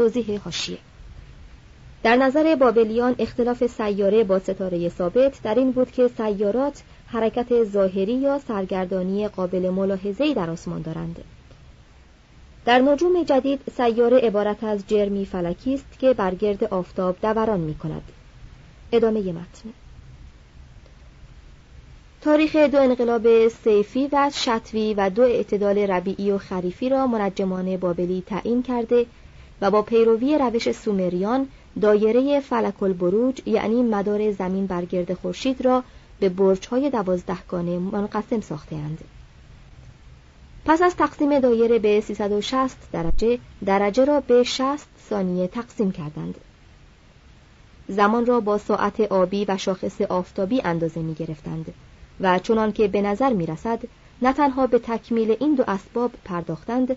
توضیح حاشیه. در نظر بابلیان اختلاف سیاره با ستاره ثابت در این بود که سیارات حرکت ظاهری یا سرگردانی قابل ملاحظه‌ای در آسمان دارند. در نجوم جدید سیاره عبارت از جرمی فلکی است که بر گرد آفتاب دوران می کند ادامه متن. تاریخ دو انقلاب سیفی و شتوی و دو اعتدال ربیعی و خریفی را منجمان بابلی تعیین کرده و با پیروی روش سومریان دایره فلک البروج یعنی مدار زمین بر گرد خورشید را به برج‌های دوازدهگانه منقسم ساختهاند. پس از تقسیم دایره به 360 درجه درجه را به 60 ثانیه تقسیم کردند. زمان را با ساعت آبی و شاخص آفتابی اندازه می گرفتند و چنان که به نظر می رسد نه تنها به تکمیل این دو اسباب پرداختند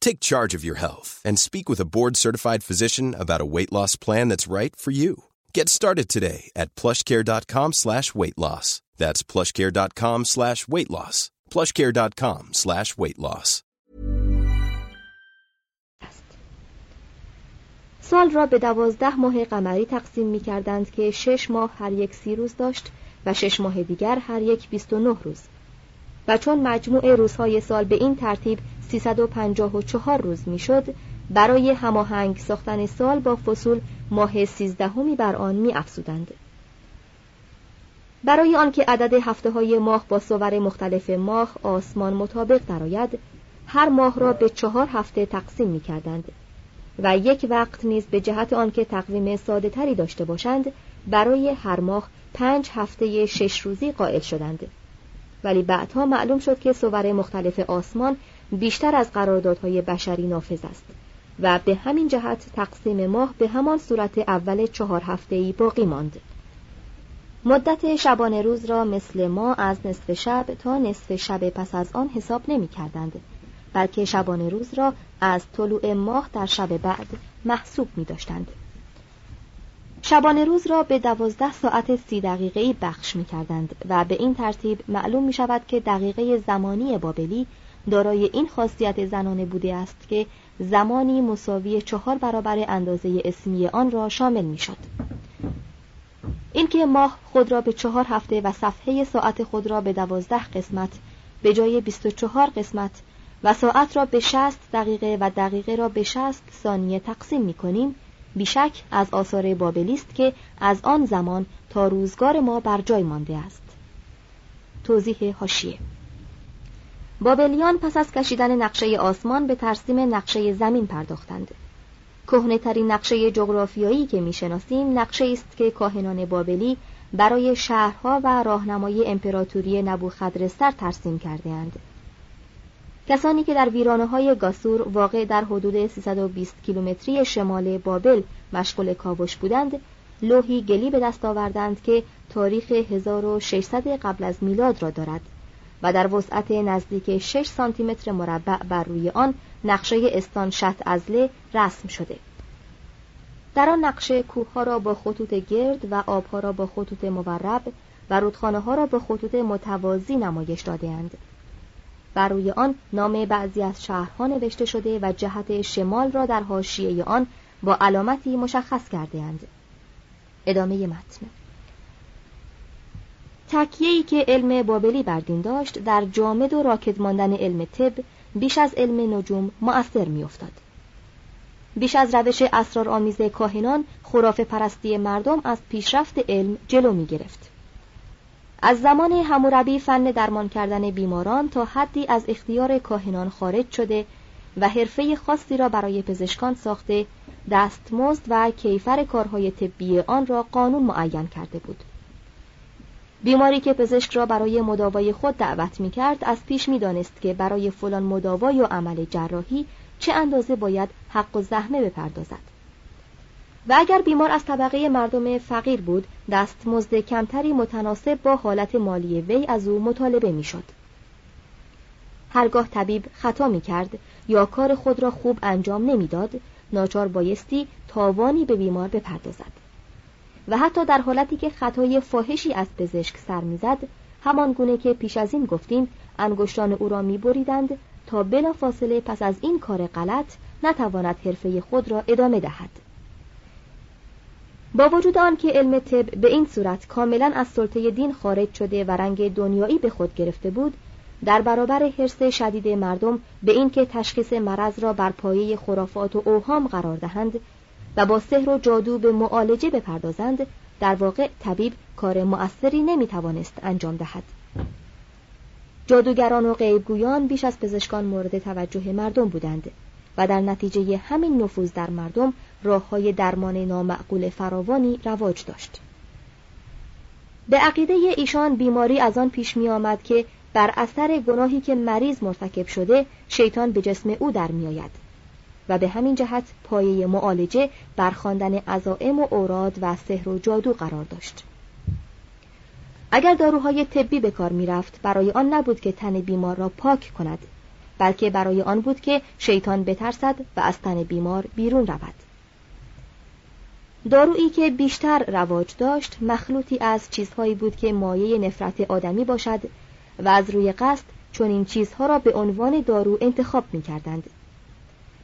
Take charge of your health and speak with a board-certified physician about a weight loss plan that's right for you. Get started today at plushcare.com slash weight loss. That's plushcare.com slash weight loss. plushcare.com slash weight loss. سال را به دوازده ماه قمری تقسیم می کردند که شش ماه هر یک سی روز داشت و شش ماه دیگر هر یک بیست و نه روز و چون مجموع روزهای سال به این ترتیب 354 روز می‌شد برای هماهنگ ساختن سال با فصول ماه سیزدهمی بر آن می افزودند. برای آنکه عدد هفته های ماه با صور مختلف ماه آسمان مطابق درآید هر ماه را به چهار هفته تقسیم می کردند و یک وقت نیز به جهت آنکه تقویم ساده تری داشته باشند برای هر ماه پنج هفته شش روزی قائل شدند ولی بعدها معلوم شد که صور مختلف آسمان بیشتر از قراردادهای بشری نافذ است و به همین جهت تقسیم ماه به همان صورت اول چهار هفته‌ای باقی ماند مدت شبانه روز را مثل ما از نصف شب تا نصف شب پس از آن حساب نمی کردند بلکه شبانه روز را از طلوع ماه در شب بعد محسوب می داشتند. شبانه روز را به دوازده ساعت سی دقیقه بخش می کردند و به این ترتیب معلوم می شود که دقیقه زمانی بابلی دارای این خاصیت زنانه بوده است که زمانی مساوی چهار برابر اندازه اسمی آن را شامل می شد. اینکه ماه خود را به چهار هفته و صفحه ساعت خود را به دوازده قسمت به جای 24 قسمت و ساعت را به 60 دقیقه و دقیقه را به 60 ثانیه تقسیم می کنیم بیشک از آثار بابلی است که از آن زمان تا روزگار ما بر جای مانده است. توضیح هاشیه بابلیان پس از کشیدن نقشه آسمان به ترسیم نقشه زمین پرداختند. کهنه ترین نقشه جغرافیایی که می‌شناسیم نقشه است که کاهنان بابلی برای شهرها و راهنمای امپراتوری نبوخدرستر ترسیم کرده اند. کسانی که در ویرانه های گاسور واقع در حدود 320 کیلومتری شمال بابل مشغول کاوش بودند لوحی گلی به دست آوردند که تاریخ 1600 قبل از میلاد را دارد و در وسعت نزدیک 6 سانتی متر مربع بر روی آن نقشه استان شت ازله رسم شده در آن نقشه کوهها را با خطوط گرد و آبها را با خطوط مورب و رودخانه ها را با خطوط متوازی نمایش دادهاند. بر روی آن نام بعضی از شهرها نوشته شده و جهت شمال را در حاشیه آن با علامتی مشخص کرده اند. ادامه متن تکیه‌ای که علم بابلی بر دین داشت در جامد و راکد ماندن علم طب بیش از علم نجوم مؤثر میافتاد. بیش از روش اسرارآمیز کاهنان خرافه پرستی مردم از پیشرفت علم جلو می گرفت. از زمان هموربی فن درمان کردن بیماران تا حدی از اختیار کاهنان خارج شده و حرفه خاصی را برای پزشکان ساخته دستمزد و کیفر کارهای طبی آن را قانون معین کرده بود. بیماری که پزشک را برای مداوای خود دعوت می کرد از پیش می دانست که برای فلان مداوای و عمل جراحی چه اندازه باید حق و زحمه بپردازد و اگر بیمار از طبقه مردم فقیر بود دستمزد کمتری متناسب با حالت مالی وی از او مطالبه می‌شد. هرگاه طبیب خطا می کرد یا کار خود را خوب انجام نمی‌داد ناچار بایستی تاوانی به بیمار بپردازد. و حتی در حالتی که خطای فاحشی از پزشک سر می‌زد همان گونه که پیش از این گفتیم انگشتان او را میبریدند تا بلا فاصله پس از این کار غلط نتواند حرفه خود را ادامه دهد. با وجود آنکه علم طب به این صورت کاملا از سلطه دین خارج شده و رنگ دنیایی به خود گرفته بود در برابر حرس شدید مردم به اینکه تشخیص مرض را بر پایه خرافات و اوهام قرار دهند و با سحر و جادو به معالجه بپردازند در واقع طبیب کار مؤثری نمی‌توانست انجام دهد. جادوگران و غیبگویان بیش از پزشکان مورد توجه مردم بودند و در نتیجه همین نفوذ در مردم راه های درمان نامعقول فراوانی رواج داشت. به عقیده ایشان بیماری از آن پیش می آمد که بر اثر گناهی که مریض مرتکب شده شیطان به جسم او در می آید و به همین جهت پایه معالجه برخواندن عزائم و اوراد و سحر و جادو قرار داشت. اگر داروهای طبی به کار می‌رفت برای آن نبود که تن بیمار را پاک کند بلکه برای آن بود که شیطان بترسد و از تن بیمار بیرون رود. دارویی که بیشتر رواج داشت مخلوطی از چیزهایی بود که مایه نفرت آدمی باشد و از روی قصد چون این چیزها را به عنوان دارو انتخاب می کردند.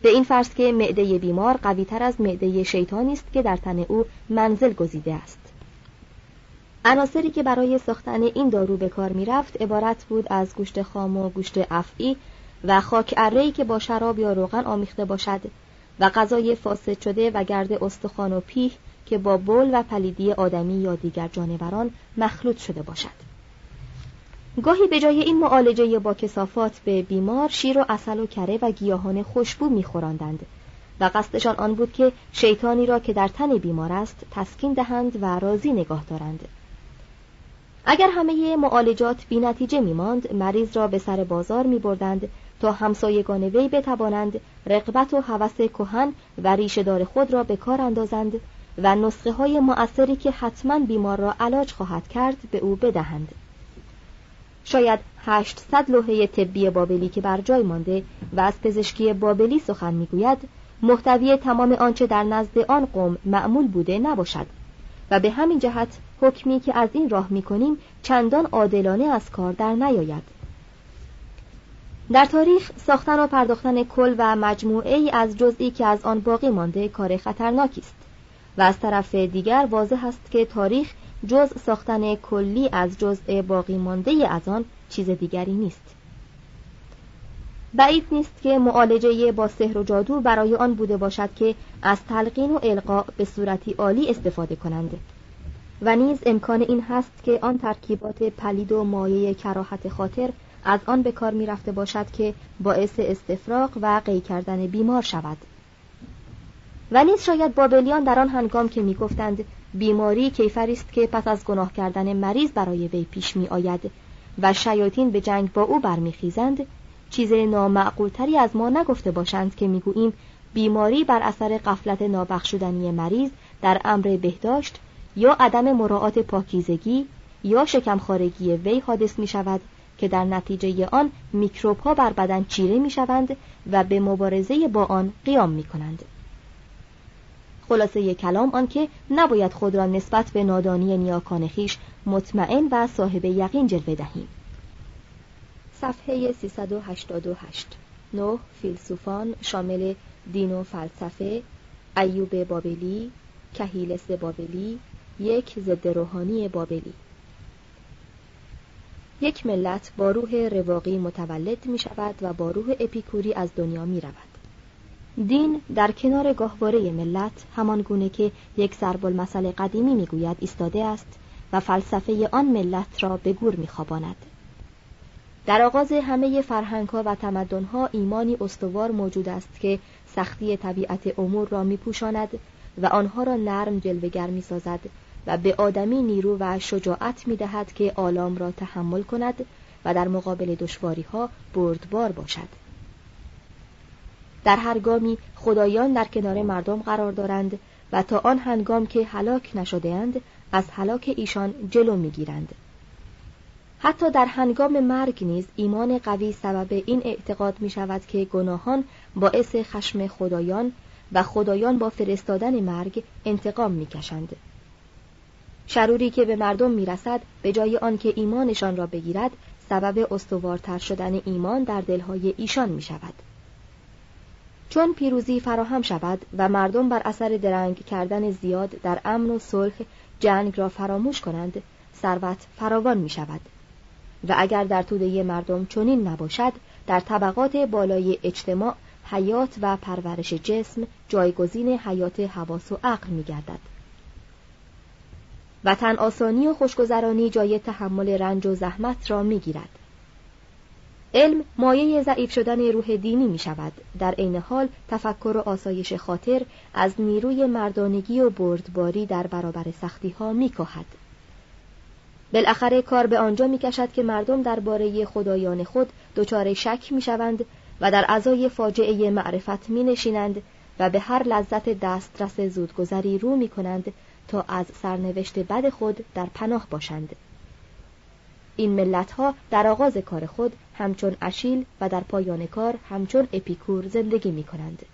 به این فرض که معده بیمار قویتر از معده شیطانی است که در تن او منزل گزیده است. عناصری که برای ساختن این دارو به کار می‌رفت عبارت بود از گوشت خام و گوشت افعی و خاک ارهی که با شراب یا روغن آمیخته باشد و غذای فاسد شده و گرد استخوان و پیه که با بول و پلیدی آدمی یا دیگر جانوران مخلوط شده باشد. گاهی به جای این معالجه با کسافات به بیمار شیر و اصل و کره و گیاهان خوشبو میخوراندند و قصدشان آن بود که شیطانی را که در تن بیمار است تسکین دهند و راضی نگاه دارند. اگر همه معالجات بی نتیجه می ماند مریض را به سر بازار می بردند تا همسایگان وی بتوانند رقبت و هوس کهن و ریشهدار خود را به کار اندازند و نسخه های مؤثری که حتما بیمار را علاج خواهد کرد به او بدهند. شاید 800 لوحه طبی بابلی که بر جای مانده و از پزشکی بابلی سخن می‌گوید محتوی تمام آنچه در نزد آن قوم معمول بوده نباشد و به همین جهت حکمی که از این راه می‌کنیم چندان عادلانه از کار در نیاید. در تاریخ ساختن و پرداختن کل و مجموعه ای از جزئی که از آن باقی مانده کار خطرناکی است و از طرف دیگر واضح است که تاریخ جز ساختن کلی از جزء باقی مانده از آن چیز دیگری نیست. بعید نیست که معالجه با سحر و جادو برای آن بوده باشد که از تلقین و القا به صورتی عالی استفاده کنند و نیز امکان این هست که آن ترکیبات پلید و مایه کراحت خاطر از آن به کار می رفته باشد که باعث استفراغ و قی کردن بیمار شود. و نیز شاید بابلیان در آن هنگام که می گفتند بیماری کیفری است که پس از گناه کردن مریض برای وی پیش می آید و شیاطین به جنگ با او برمیخیزند چیز نامعقولتری از ما نگفته باشند که می‌گوییم بیماری بر اثر قفلت نابخشودنی مریض در امر بهداشت یا عدم مراعات پاکیزگی یا شکمخارگی وی حادث می شود که در نتیجه آن میکروب ها بر بدن چیره می شوند و به مبارزه با آن قیام می کنند. خلاصه کلام آنکه نباید خود را نسبت به نادانی نیاکان خیش مطمئن و صاحب یقین جلوه دهیم. صفحه 388 نه فیلسوفان شامل دین و فلسفه ایوب بابلی کهیلس بابلی یک ضد روحانی بابلی یک ملت با روح رواقی متولد می شود و با روح اپیکوری از دنیا می رود. دین در کنار گاهواره ملت همان گونه که یک ضرب المثل قدیمی می‌گوید ایستاده است و فلسفه آن ملت را به گور میخواباند در آغاز همه فرهنگ ها و تمدن ها ایمانی استوار موجود است که سختی طبیعت امور را میپوشاند و آنها را نرم جلوگر می سازد و به آدمی نیرو و شجاعت می دهد که آلام را تحمل کند و در مقابل دشواری ها بردبار باشد در هر گامی خدایان در کنار مردم قرار دارند و تا آن هنگام که هلاک نشدهاند از هلاک ایشان جلو می‌گیرند حتی در هنگام مرگ نیز ایمان قوی سبب این اعتقاد می شود که گناهان باعث خشم خدایان و خدایان با فرستادن مرگ انتقام می کشند. شروری که به مردم می رسد به جای آنکه ایمانشان را بگیرد سبب استوارتر شدن ایمان در دلهای ایشان می شود. چون پیروزی فراهم شود و مردم بر اثر درنگ کردن زیاد در امن و صلح جنگ را فراموش کنند ثروت فراوان می شود و اگر در توده مردم چنین نباشد در طبقات بالای اجتماع حیات و پرورش جسم جایگزین حیات حواس و عقل می گردد. و تن آسانی و خوشگذرانی جای تحمل رنج و زحمت را می گیرد. علم مایه ضعیف شدن روح دینی می شود در عین حال تفکر و آسایش خاطر از نیروی مردانگی و بردباری در برابر سختی ها می کهد. بالاخره کار به آنجا می کشد که مردم درباره خدایان خود دچار شک می شوند و در ازای فاجعه معرفت می نشینند و به هر لذت دسترس زودگذری رو می کنند تا از سرنوشت بد خود در پناه باشند. این ملت ها در آغاز کار خود همچون اشیل و در پایان کار همچون اپیکور زندگی می کنند.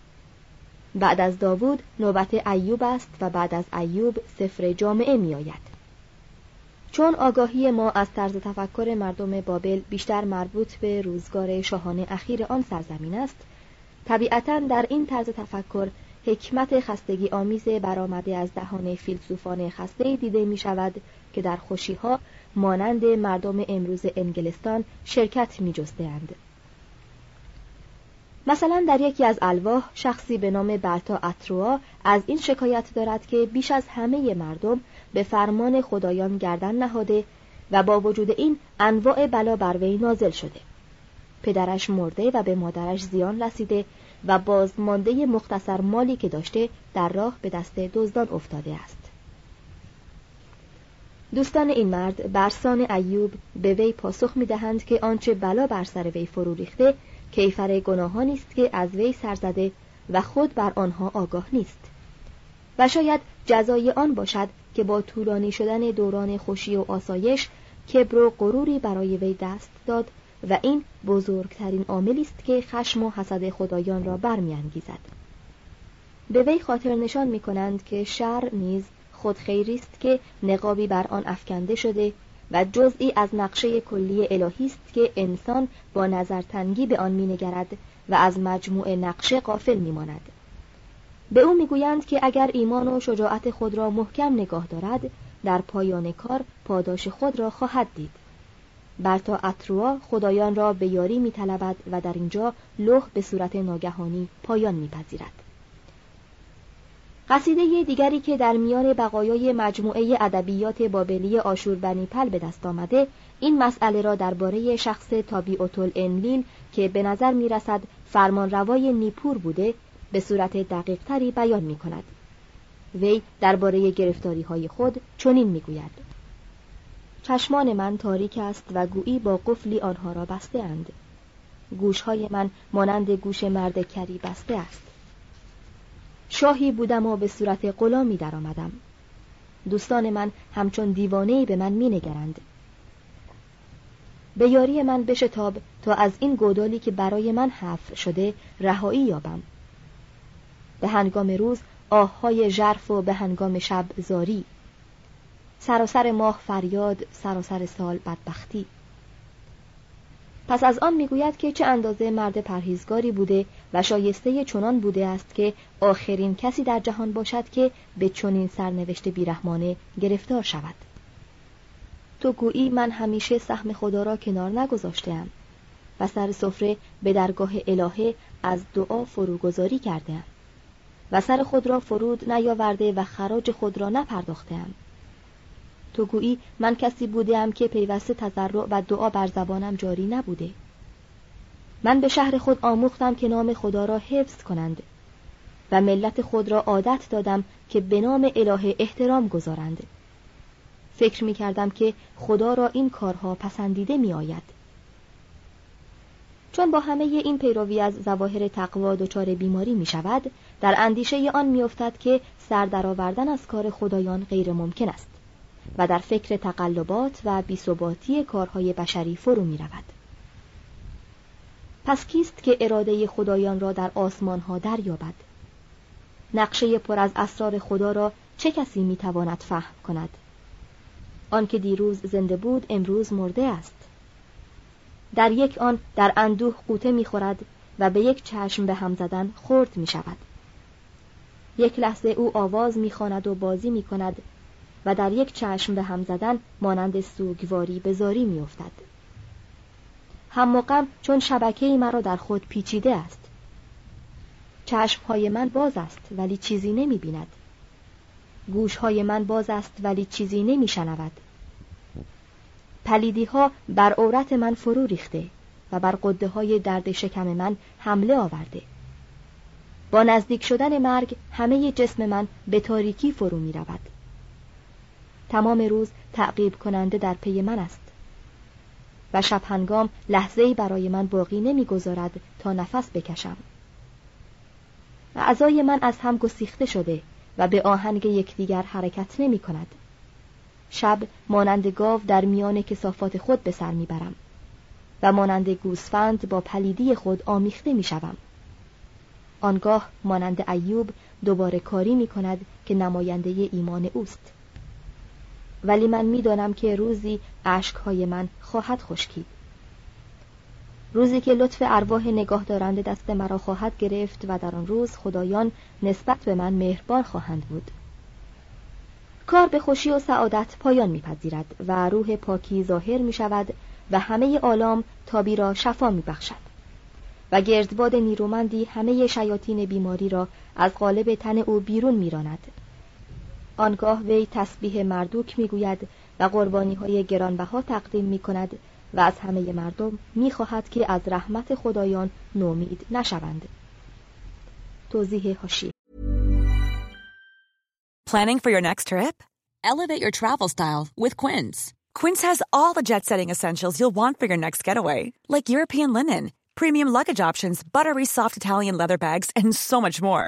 بعد از داوود نوبت ایوب است و بعد از ایوب سفر جامعه می آید. چون آگاهی ما از طرز تفکر مردم بابل بیشتر مربوط به روزگار شاهانه اخیر آن سرزمین است طبیعتا در این طرز تفکر حکمت خستگی آمیز برآمده از دهان فیلسوفان خسته دیده می شود که در خوشیها مانند مردم امروز انگلستان شرکت می اند. مثلا در یکی از الواح شخصی به نام برتا اتروا از این شکایت دارد که بیش از همه مردم به فرمان خدایان گردن نهاده و با وجود این انواع بلا بر وی نازل شده پدرش مرده و به مادرش زیان رسیده و بازمانده مختصر مالی که داشته در راه به دست دزدان افتاده است. دوستان این مرد برسان ایوب به وی پاسخ می دهند که آنچه بلا بر سر وی فرو ریخته کیفر گناهانی است که از وی سرزده و خود بر آنها آگاه نیست. و شاید جزای آن باشد که با طولانی شدن دوران خوشی و آسایش کبر و غروری برای وی دست داد و این بزرگترین عاملی است که خشم و حسد خدایان را برمیانگیزد. به وی خاطر نشان می کنند که شر نیز خود خیری است که نقابی بر آن افکنده شده و جزئی از نقشه کلی الهی است که انسان با نظرتنگی به آن مینگرد و از مجموع نقشه غافل میماند. به او می‌گویند که اگر ایمان و شجاعت خود را محکم نگاه دارد در پایان کار پاداش خود را خواهد دید. برتا اتروا خدایان را به یاری می و در اینجا لوح به صورت ناگهانی پایان میپذیرد. قصیده دیگری که در میان بقایای مجموعه ادبیات بابلی آشوربنیپل به دست آمده این مسئله را درباره شخص تابیعت انلیل که به نظر می رسد فرمانروای نیپور بوده به صورت دقیق تری بیان می کند. وی درباره گرفتاری های خود چنین می گوید. چشمان من تاریک است و گویی با قفلی آنها را بسته اند. گوشهای من مانند گوش مرد کری بسته است. شاهی بودم و به صورت غلامی درآمدم. دوستان من همچون دیوانه به من می نگرند. به یاری من بشتاب تا از این گودالی که برای من حفر شده رهایی یابم. به هنگام روز آههای ژرف و به هنگام شب زاری سراسر ماه فریاد سراسر سال بدبختی. پس از آن می‌گوید که چه اندازه مرد پرهیزگاری بوده و شایسته چنان بوده است که آخرین کسی در جهان باشد که به چنین سرنوشت بیرحمانه گرفتار شود. تو گویی من همیشه سهم خدا را کنار نگذاشتم و سر سفره به درگاه الهه از دعا فروگذاری کردم و سر خود را فرود نیاورده و خراج خود را نپرداختم تو گویی من کسی بودم که پیوسته تضرع و دعا بر زبانم جاری نبوده. من به شهر خود آموختم که نام خدا را حفظ کنند و ملت خود را عادت دادم که به نام اله احترام گذارند. فکر می کردم که خدا را این کارها پسندیده می آید چون با همه این پیروی از ظواهر تقوا دچار بیماری می شود در اندیشه آن می افتد که سر درآوردن از کار خدایان غیر ممکن است. و در فکر تقلبات و بیثباتی کارهای بشری فرو می رود. پس کیست که اراده خدایان را در آسمان ها دریابد؟ نقشه پر از اسرار خدا را چه کسی می تواند فهم کند؟ آنکه دیروز زنده بود امروز مرده است. در یک آن در اندوه قوطه می خورد و به یک چشم به هم زدن خرد می شود. یک لحظه او آواز می و بازی می کند و در یک چشم به هم زدن مانند سوگواری به زاری می افتد. هم مقام چون شبکه مرا در خود پیچیده است. های من باز است ولی چیزی نمی بیند. های من باز است ولی چیزی نمی شنود. پلیدی ها بر عورت من فرو ریخته و بر قده های درد شکم من حمله آورده. با نزدیک شدن مرگ همه جسم من به تاریکی فرو می رود. تمام روز تعقیب کننده در پی من است. و شب هنگام لحظه برای من باقی نمی‌گذارد تا نفس بکشم. اعضای من از هم گسیخته شده و به آهنگ یکدیگر حرکت نمی کند شب مانند گاو در میان کسافات خود به سر می‌برم و مانند گوسفند با پلیدی خود آمیخته می شوم. آنگاه مانند ایوب دوباره کاری می کند که نماینده ایمان اوست. ولی من می‌دانم که روزی اشکهای من خواهد خشکید. روزی که لطف ارواح نگاه دارنده دست مرا خواهد گرفت و در آن روز خدایان نسبت به من مهربان خواهند بود. کار به خوشی و سعادت پایان میپذیرد و روح پاکی ظاهر می شود و همه آلام تابی را شفا می بخشد و گردباد نیرومندی همه شیاطین بیماری را از قالب تن او بیرون میراند. آنگاه وی تسبیح مردوک می‌گوید و قربانی های گرانبها تقدیم می کند و از همه مردم می‌خواهد که از رحمت خدایان نومید نشوند. توضیح هاشی Planning for your next trip? Elevate your travel style with Quince. Quince has all the jet-setting essentials you'll want for your next getaway, like European linen, premium luggage options, buttery soft Italian leather bags, and so much more.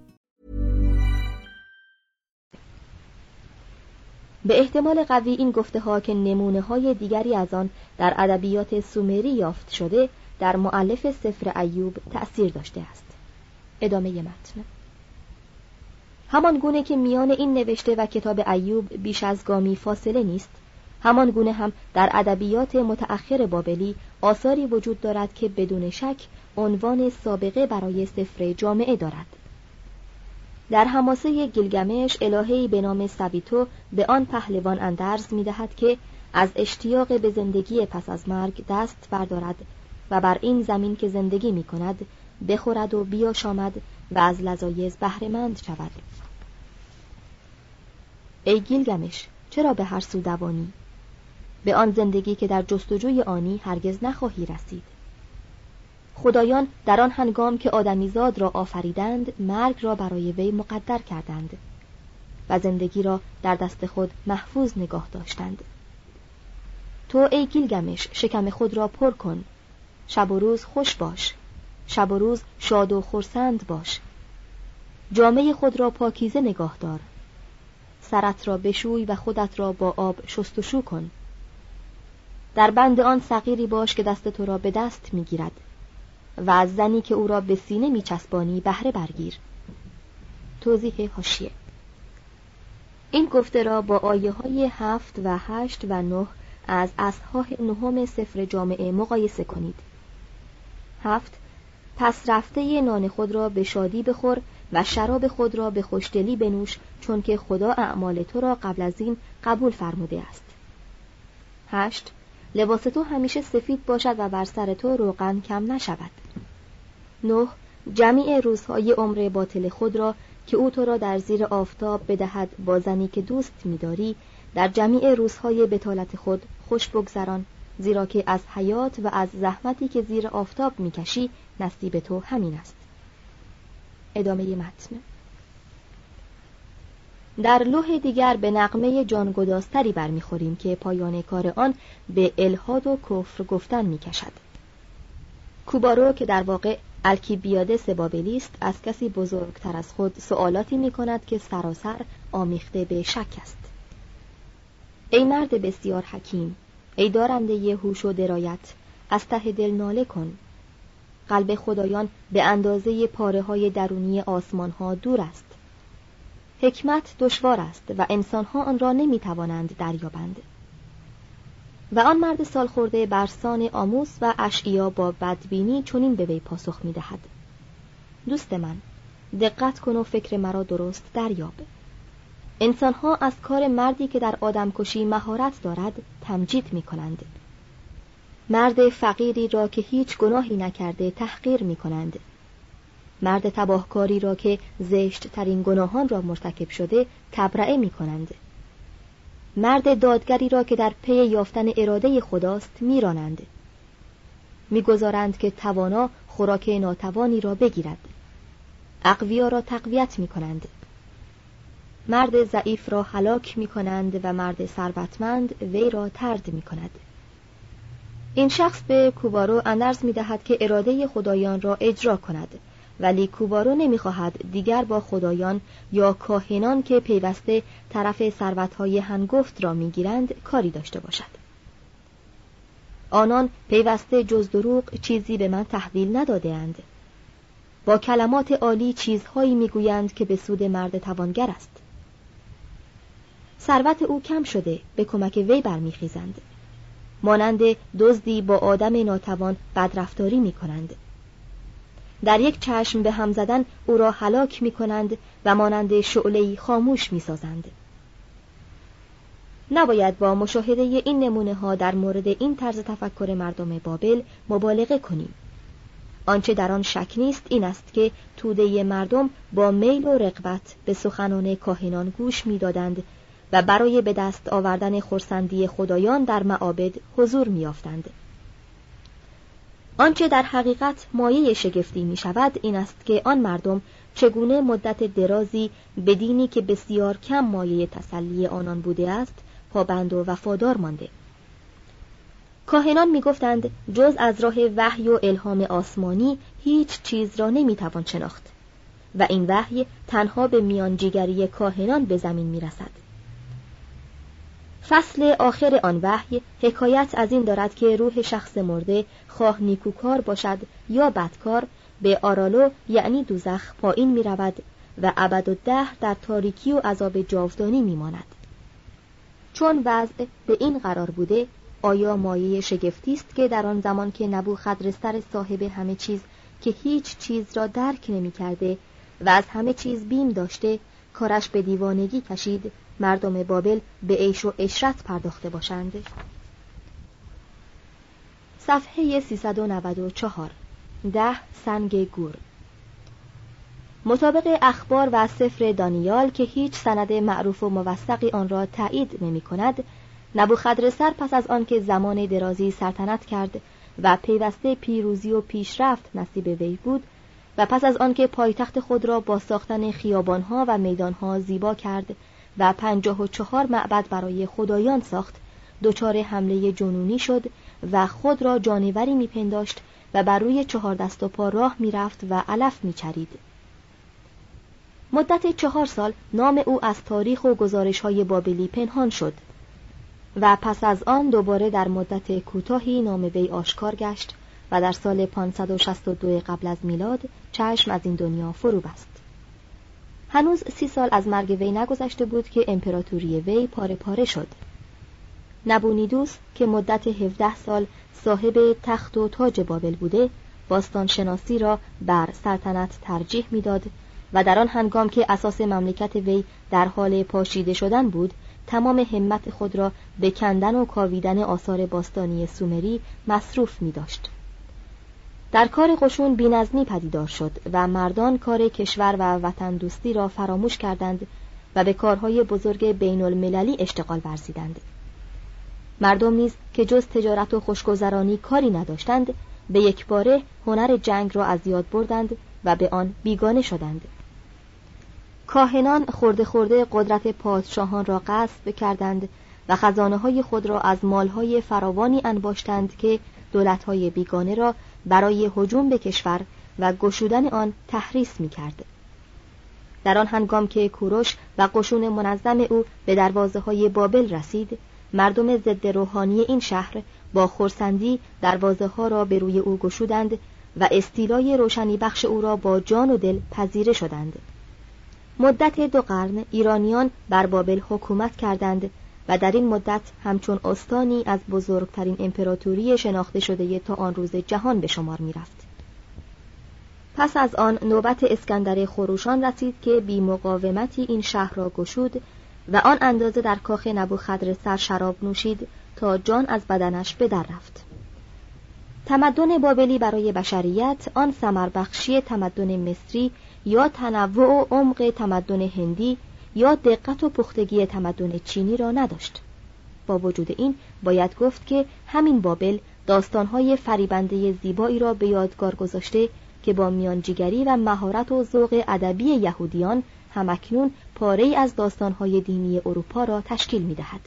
به احتمال قوی این گفته ها که نمونه های دیگری از آن در ادبیات سومری یافت شده در معلف سفر ایوب تأثیر داشته است. ادامه متن. همان گونه که میان این نوشته و کتاب ایوب بیش از گامی فاصله نیست همان گونه هم در ادبیات متأخر بابلی آثاری وجود دارد که بدون شک عنوان سابقه برای سفر جامعه دارد. در حماسه گیلگمش الهه‌ای به نام سیدوری به آن پهلوان اندرز می دهد که از اشتیاق به زندگی پس از مرگ دست بردارد و بر این زمین که زندگی می کند بخورد و بیاشامد و از لذایز بهرهمند شود. ای گیلگمش چرا به هر سو دوانی؟ به آن زندگی که در جستجوی آنی هرگز نخواهی رسید. خدایان در آن هنگام که آدمیزاد را آفریدند مرگ را برای وی مقدر کردند و زندگی را در دست خود محفوظ نگاه داشتند. تو ای گیلگمش شکم خود را پر کن. شب و روز خوش باش. شب و روز شاد و خرسند باش. جامعه خود را پاکیزه نگاه دار. سرت را بشوی و خودت را با آب شستشو کن. در بند آن صغیری باش که دست تو را به دست می‌گیرد. و از زنی که او را به سینه میچسبانی بهره برگیر. توضیح هاشیه این گفته را با آیه های هفت و هشت و نه از اصحاح نهم سفر جامعه مقایسه کنید. هفت پس رفته نان خود را به شادی بخور و شراب خود را به خوشدلی بنوش چون که خدا اعمال تو را قبل از این قبول فرموده است. هشت لباس تو همیشه سفید باشد و بر سر تو روغن کم نشود. نه جمیع روزهای عمر باطل خود را که او تو را در زیر آفتاب بدهد با زنی که دوست میداری در جمیع روزهای بتالت خود خوش بگذران زیرا که از حیات و از زحمتی که زیر آفتاب می‌کشی نصیب تو همین است. ادامه متن. در لوح دیگر به نقمه جانگداستری برمیخوریم که پایان کار آن به الهاد و کفر گفتن می‌کشد. کوبارو که در واقع الکیبیادس بابلی است از کسی بزرگتر از خود سوالاتی می کند که سراسر آمیخته به شک است. ای مرد بسیار حکیم ای دارنده هوش و درایت از ته دل ناله کن. قلب خدایان به اندازه پاره های درونی آسمان ها دور است. حکمت دشوار است و انسان ها آن را نمی توانند دریابند. و آن مرد سالخورده برسان آموس و اشعیا با بدبینی چنین به وی پاسخ می دهد. دوست من دقت کن و فکر مرا درست دریاب. انسانها از کار مردی که در آدمکشی مهارت دارد تمجید می کنند مرد فقیری را که هیچ گناهی نکرده تحقیر می کنند مرد تباهکاری را که زشت ترین گناهان را مرتکب شده تبرعه می کنند مرد دادگری را که در پی یافتن اراده خداست میرانند. می‌گذارند که توانا خوراک ناتوانی را بگیرد. اقویا را تقویت می کنند مرد ضعیف را هلاک می کنند و مرد ثروتمند وی را ترد می کند این شخص به کوبارو اندرز می دهد که اراده خدایان را اجرا کند. ولی کوبارو نمی‌خواهد دیگر با خدایان یا کاهنان که پیوسته طرف ثروتهای هنگفت را می‌گیرند کاری داشته باشد. آنان پیوسته جز دروغ چیزی به من تحویل ندادهاند. با کلمات عالی چیزهایی می‌گویند که به سود مرد توانگر است. ثروت او کم شده به کمک وی برمیخیزند. مانند دزدی با آدم ناتوان بدرفتاری می کنند. در یک چشم به هم زدن او را هلاک می کنند و مانند شعلهی خاموش می سازند. نباید با مشاهده این نمونه ها در مورد این طرز تفکر مردم بابل مبالغه کنیم. آنچه در آن شک نیست این است که توده مردم با میل و رقبت به سخنان کاهنان گوش می‌دادند و برای به دست آوردن خورسندی خدایان در معابد حضور میافتند. آنچه در حقیقت مایه شگفتی می شود این است که آن مردم چگونه مدت درازی به دینی که بسیار کم مایه تسلی آنان بوده است پابند و وفادار مانده. کاهنان می‌گفتند جز از راه وحی و الهام آسمانی هیچ چیز را نمی‌توان شناخت و این وحی تنها به میانجیگری کاهنان به زمین می‌رسد. فصل آخر آن وحی حکایت از این دارد که روح شخص مرده خواه نیکوکار باشد یا بدکار به آرالو یعنی دوزخ پایین می رود و ابد و ده در تاریکی و عذاب جاودانی می ماند. چون وضع به این قرار بوده آیا مایه شگفتی است که در آن زمان که نبو خدرستر صاحب همه چیز که هیچ چیز را درک نمی کرده و از همه چیز بیم داشته کارش به دیوانگی کشید مردم بابل به عیش و اشرت پرداخته باشند. صفحه 394 ده سنگ گور. مطابق اخبار و سفر دانیال که هیچ سند معروف و موثقی آن را تایید نمی کند نبوخدرسر پس از آنکه زمان درازی سلطنت کرد و پیوسته پیروزی و پیشرفت نصیب وی بود و پس از آنکه پایتخت خود را با ساختن خیابانها و میدانها زیبا کرد و پنجاه و چهار معبد برای خدایان ساخت دچار حمله جنونی شد و خود را جانوری میپنداشت و بر روی چهار دست و پا راه می‌رفت و علف میچرید مدت چهار سال نام او از تاریخ و گزارش های بابلی پنهان شد و پس از آن دوباره در مدت کوتاهی نام وی آشکار گشت و در سال 562 قبل از میلاد چشم از این دنیا فرو بست. هنوز سی سال از مرگ وی نگذشته بود که امپراتوری وی پاره پاره شد. نبونیدوس که مدت 17 سال صاحب تخت و تاج بابل بوده باستان شناسی را بر سلطنت ترجیح می‌داد و در آن هنگام که اساس مملکت وی در حال پاشیده شدن بود تمام همت خود را به کندن و کاویدن آثار باستانی سومری مصروف می داشت. در کار قشون بینظمی پدیدار شد و مردان کار کشور و وطن دوستی را فراموش کردند و به کارهای بزرگ بین المللی اشتغال ورزیدند. مردم نیز که جز تجارت و خوشگذرانی کاری نداشتند به یک باره هنر جنگ را از یاد بردند و به آن بیگانه شدند. کاهنان خورده خورده قدرت پادشاهان را غصب کردند و خزانه های خود را از مالهای فراوانی انباشتند که دولتهای بیگانه را برای هجوم به کشور و گشودن آن تحریس می کرد. در آن هنگام که کوروش و قشون منظم او به دروازه های بابل رسید مردم ضد روحانی این شهر با خورسندی دروازه ها را به روی او گشودند و استیلای روشنی بخش او را با جان و دل پذیره شدند مدت دو قرن ایرانیان بر بابل حکومت کردند و در این مدت همچون استانی از بزرگترین امپراتوری شناخته شده تا آن روز جهان به شمار می رفت. پس از آن نوبت اسکندر خروشان رسید که بی مقاومتی این شهر را گشود و آن اندازه در کاخ نبو خدر سر شراب نوشید تا جان از بدنش به رفت. تمدن بابلی برای بشریت آن سمربخشی تمدن مصری یا تنوع و عمق تمدن هندی یا دقت و پختگی تمدن چینی را نداشت با وجود این باید گفت که همین بابل داستانهای فریبنده زیبایی را به یادگار گذاشته که با میانجیگری و مهارت و ذوق ادبی یهودیان همکنون پاره از داستانهای دینی اروپا را تشکیل می دهد.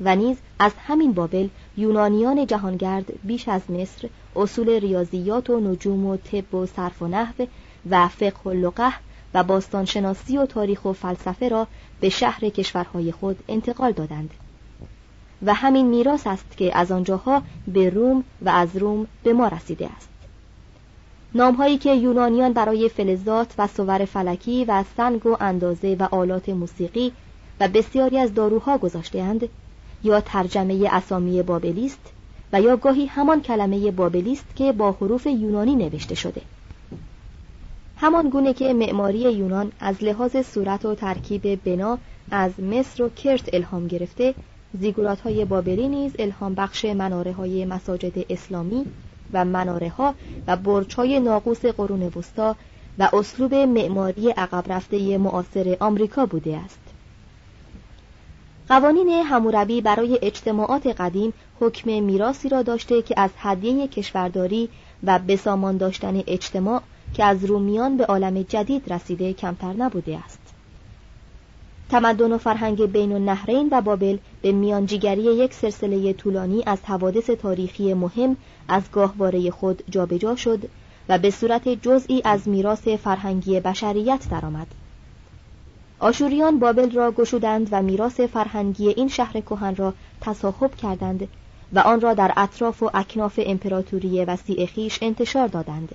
و نیز از همین بابل یونانیان جهانگرد بیش از مصر اصول ریاضیات و نجوم و طب و صرف و نحو و فقه و لغه و باستانشناسی و تاریخ و فلسفه را به شهر کشورهای خود انتقال دادند. و همین میراث است که از آنجاها به روم و از روم به ما رسیده است. نامهایی که یونانیان برای فلزات و صور فلکی و سنگ و اندازه و آلات موسیقی و بسیاری از داروها گذاشتهاند یا ترجمه اسامی بابلیست و یا گاهی همان کلمه بابلیست که با حروف یونانی نوشته شده. همان گونه که معماری یونان از لحاظ صورت و ترکیب بنا از مصر و کرت الهام گرفته زیگورات های بابلی نیز الهام بخش مناره های مساجد اسلامی و مناره ها و برج های ناقوس قرون وسطا و اسلوب معماری عقب رفته معاصر آمریکا بوده است. قوانین هموربی برای اجتماعات قدیم حکم میراسی را داشته که از هدیه کشورداری و بسامان داشتن اجتماع که از رومیان به عالم جدید رسیده کمتر نبوده است تمدن و فرهنگ بین النهرین و بابل به میانجیگری یک سلسله طولانی از حوادث تاریخی مهم از گاهواره خود جابجا شد و به صورت جزئی از میراث فرهنگی بشریت درآمد. آشوریان بابل را گشودند و میراث فرهنگی این شهر کهن را تصاحب کردند و آن را در اطراف و اکناف امپراتوری وسیع خیش انتشار دادند.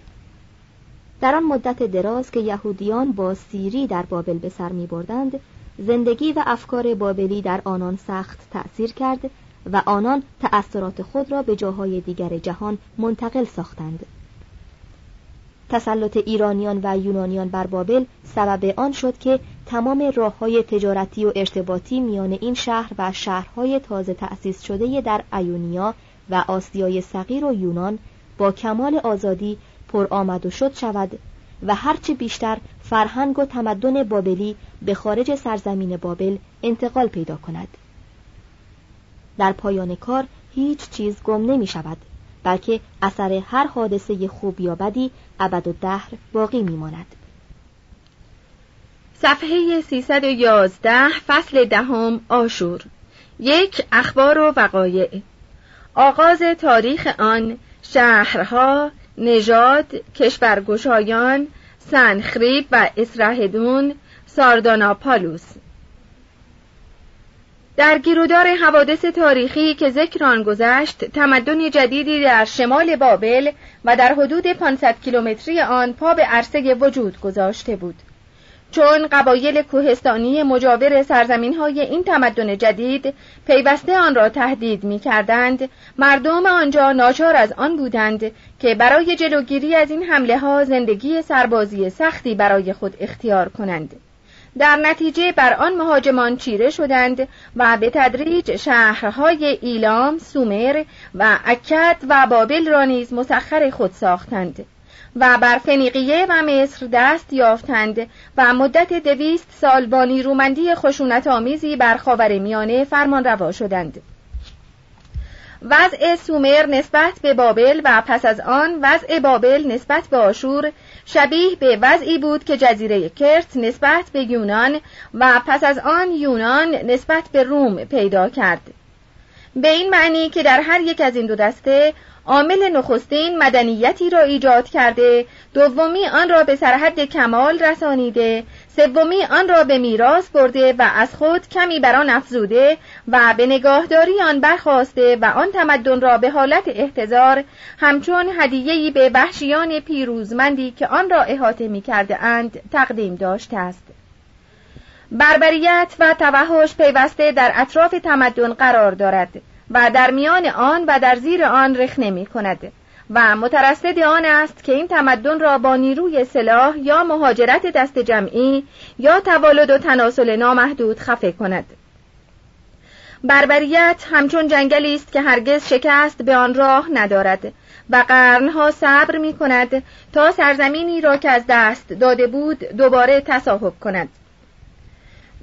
در آن مدت دراز که یهودیان با سیری در بابل به سر می بردند، زندگی و افکار بابلی در آنان سخت تأثیر کرد و آنان تأثیرات خود را به جاهای دیگر جهان منتقل ساختند. تسلط ایرانیان و یونانیان بر بابل سبب آن شد که تمام راه های تجارتی و ارتباطی میان این شهر و شهرهای تازه تأسیس شده در ایونیا و آسیای صغیر و یونان با کمال آزادی پر آمد و شد شود و هرچه بیشتر فرهنگ و تمدن بابلی به خارج سرزمین بابل انتقال پیدا کند. در پایان کار هیچ چیز گم نمی شود بلکه اثر هر حادثه خوب یا بدی ابد و دهر باقی می ماند. صفحه 311 فصل دهم آشور. یک اخبار و وقایع. آغاز تاریخ آن شهرها نژاد کشورگشایان سنخریب و اسرهدون سارداناپالوس. در گیرودار حوادث تاریخی که ذکر آن گذشت تمدن جدیدی در شمال بابل و در حدود 500 کیلومتری آن پا به عرصه وجود گذاشته بود. چون قبایل کوهستانی مجاور سرزمین های این تمدن جدید پیوسته آن را تهدید می کردند مردم آنجا ناچار از آن بودند که برای جلوگیری از این حمله ها زندگی سربازی سختی برای خود اختیار کنند. در نتیجه بر آن مهاجمان چیره شدند و به تدریج شهرهای ایلام، سومر و اکد و بابل را نیز مسخر خود ساختند. و بر فنیقیه و مصر دست یافتند و مدت دویست سال با نیرومندی خشونت آمیزی بر خاور میانه فرمان روا شدند. وضع سومر نسبت به بابل و پس از آن وضع بابل نسبت به آشور شبیه به وضعی بود که جزیره کرت نسبت به یونان و پس از آن یونان نسبت به روم پیدا کرد. به این معنی که در هر یک از این دو دسته عامل نخستین مدنیتی را ایجاد کرده دومی آن را به سرحد کمال رسانیده سومی آن را به میراث برده و از خود کمی بر آن افزوده و به نگاهداری آن برخواسته و آن تمدن را به حالت احتضار همچون هدیه‌ای به وحشیان پیروزمندی که آن را احاطه می کرده اند تقدیم داشته است. بربریت و توحش پیوسته در اطراف تمدن قرار دارد. و در میان آن و در زیر آن رخنه می کند. و مترصد آن است که این تمدن را با نیروی سلاح یا مهاجرت دست جمعی یا توالد و تناسل نامحدود خفه کند. بربریت همچون جنگلی است که هرگز شکست به آن راه ندارد و قرنها صبر می کند تا سرزمینی را که از دست داده بود دوباره تصاحب کند.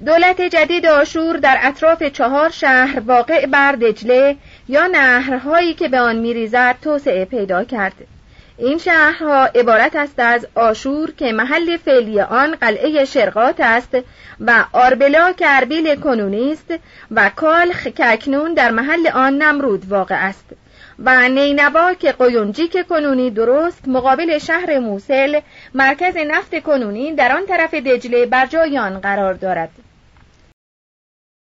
دولت جدید آشور در اطراف چهار شهر واقع بر دجله یا نهرهایی که به آن میریزد توسعه پیدا کرد. این شهرها عبارت است از آشور که محل فعلی آن قلعه شرقات است و آربلا که اربیل کنونی است و کالخ که اکنون در محل آن نمرود واقع است و نینوا که که کنونی درست مقابل شهر موسل مرکز نفت کنونی در آن طرف دجله بر جای آن قرار دارد.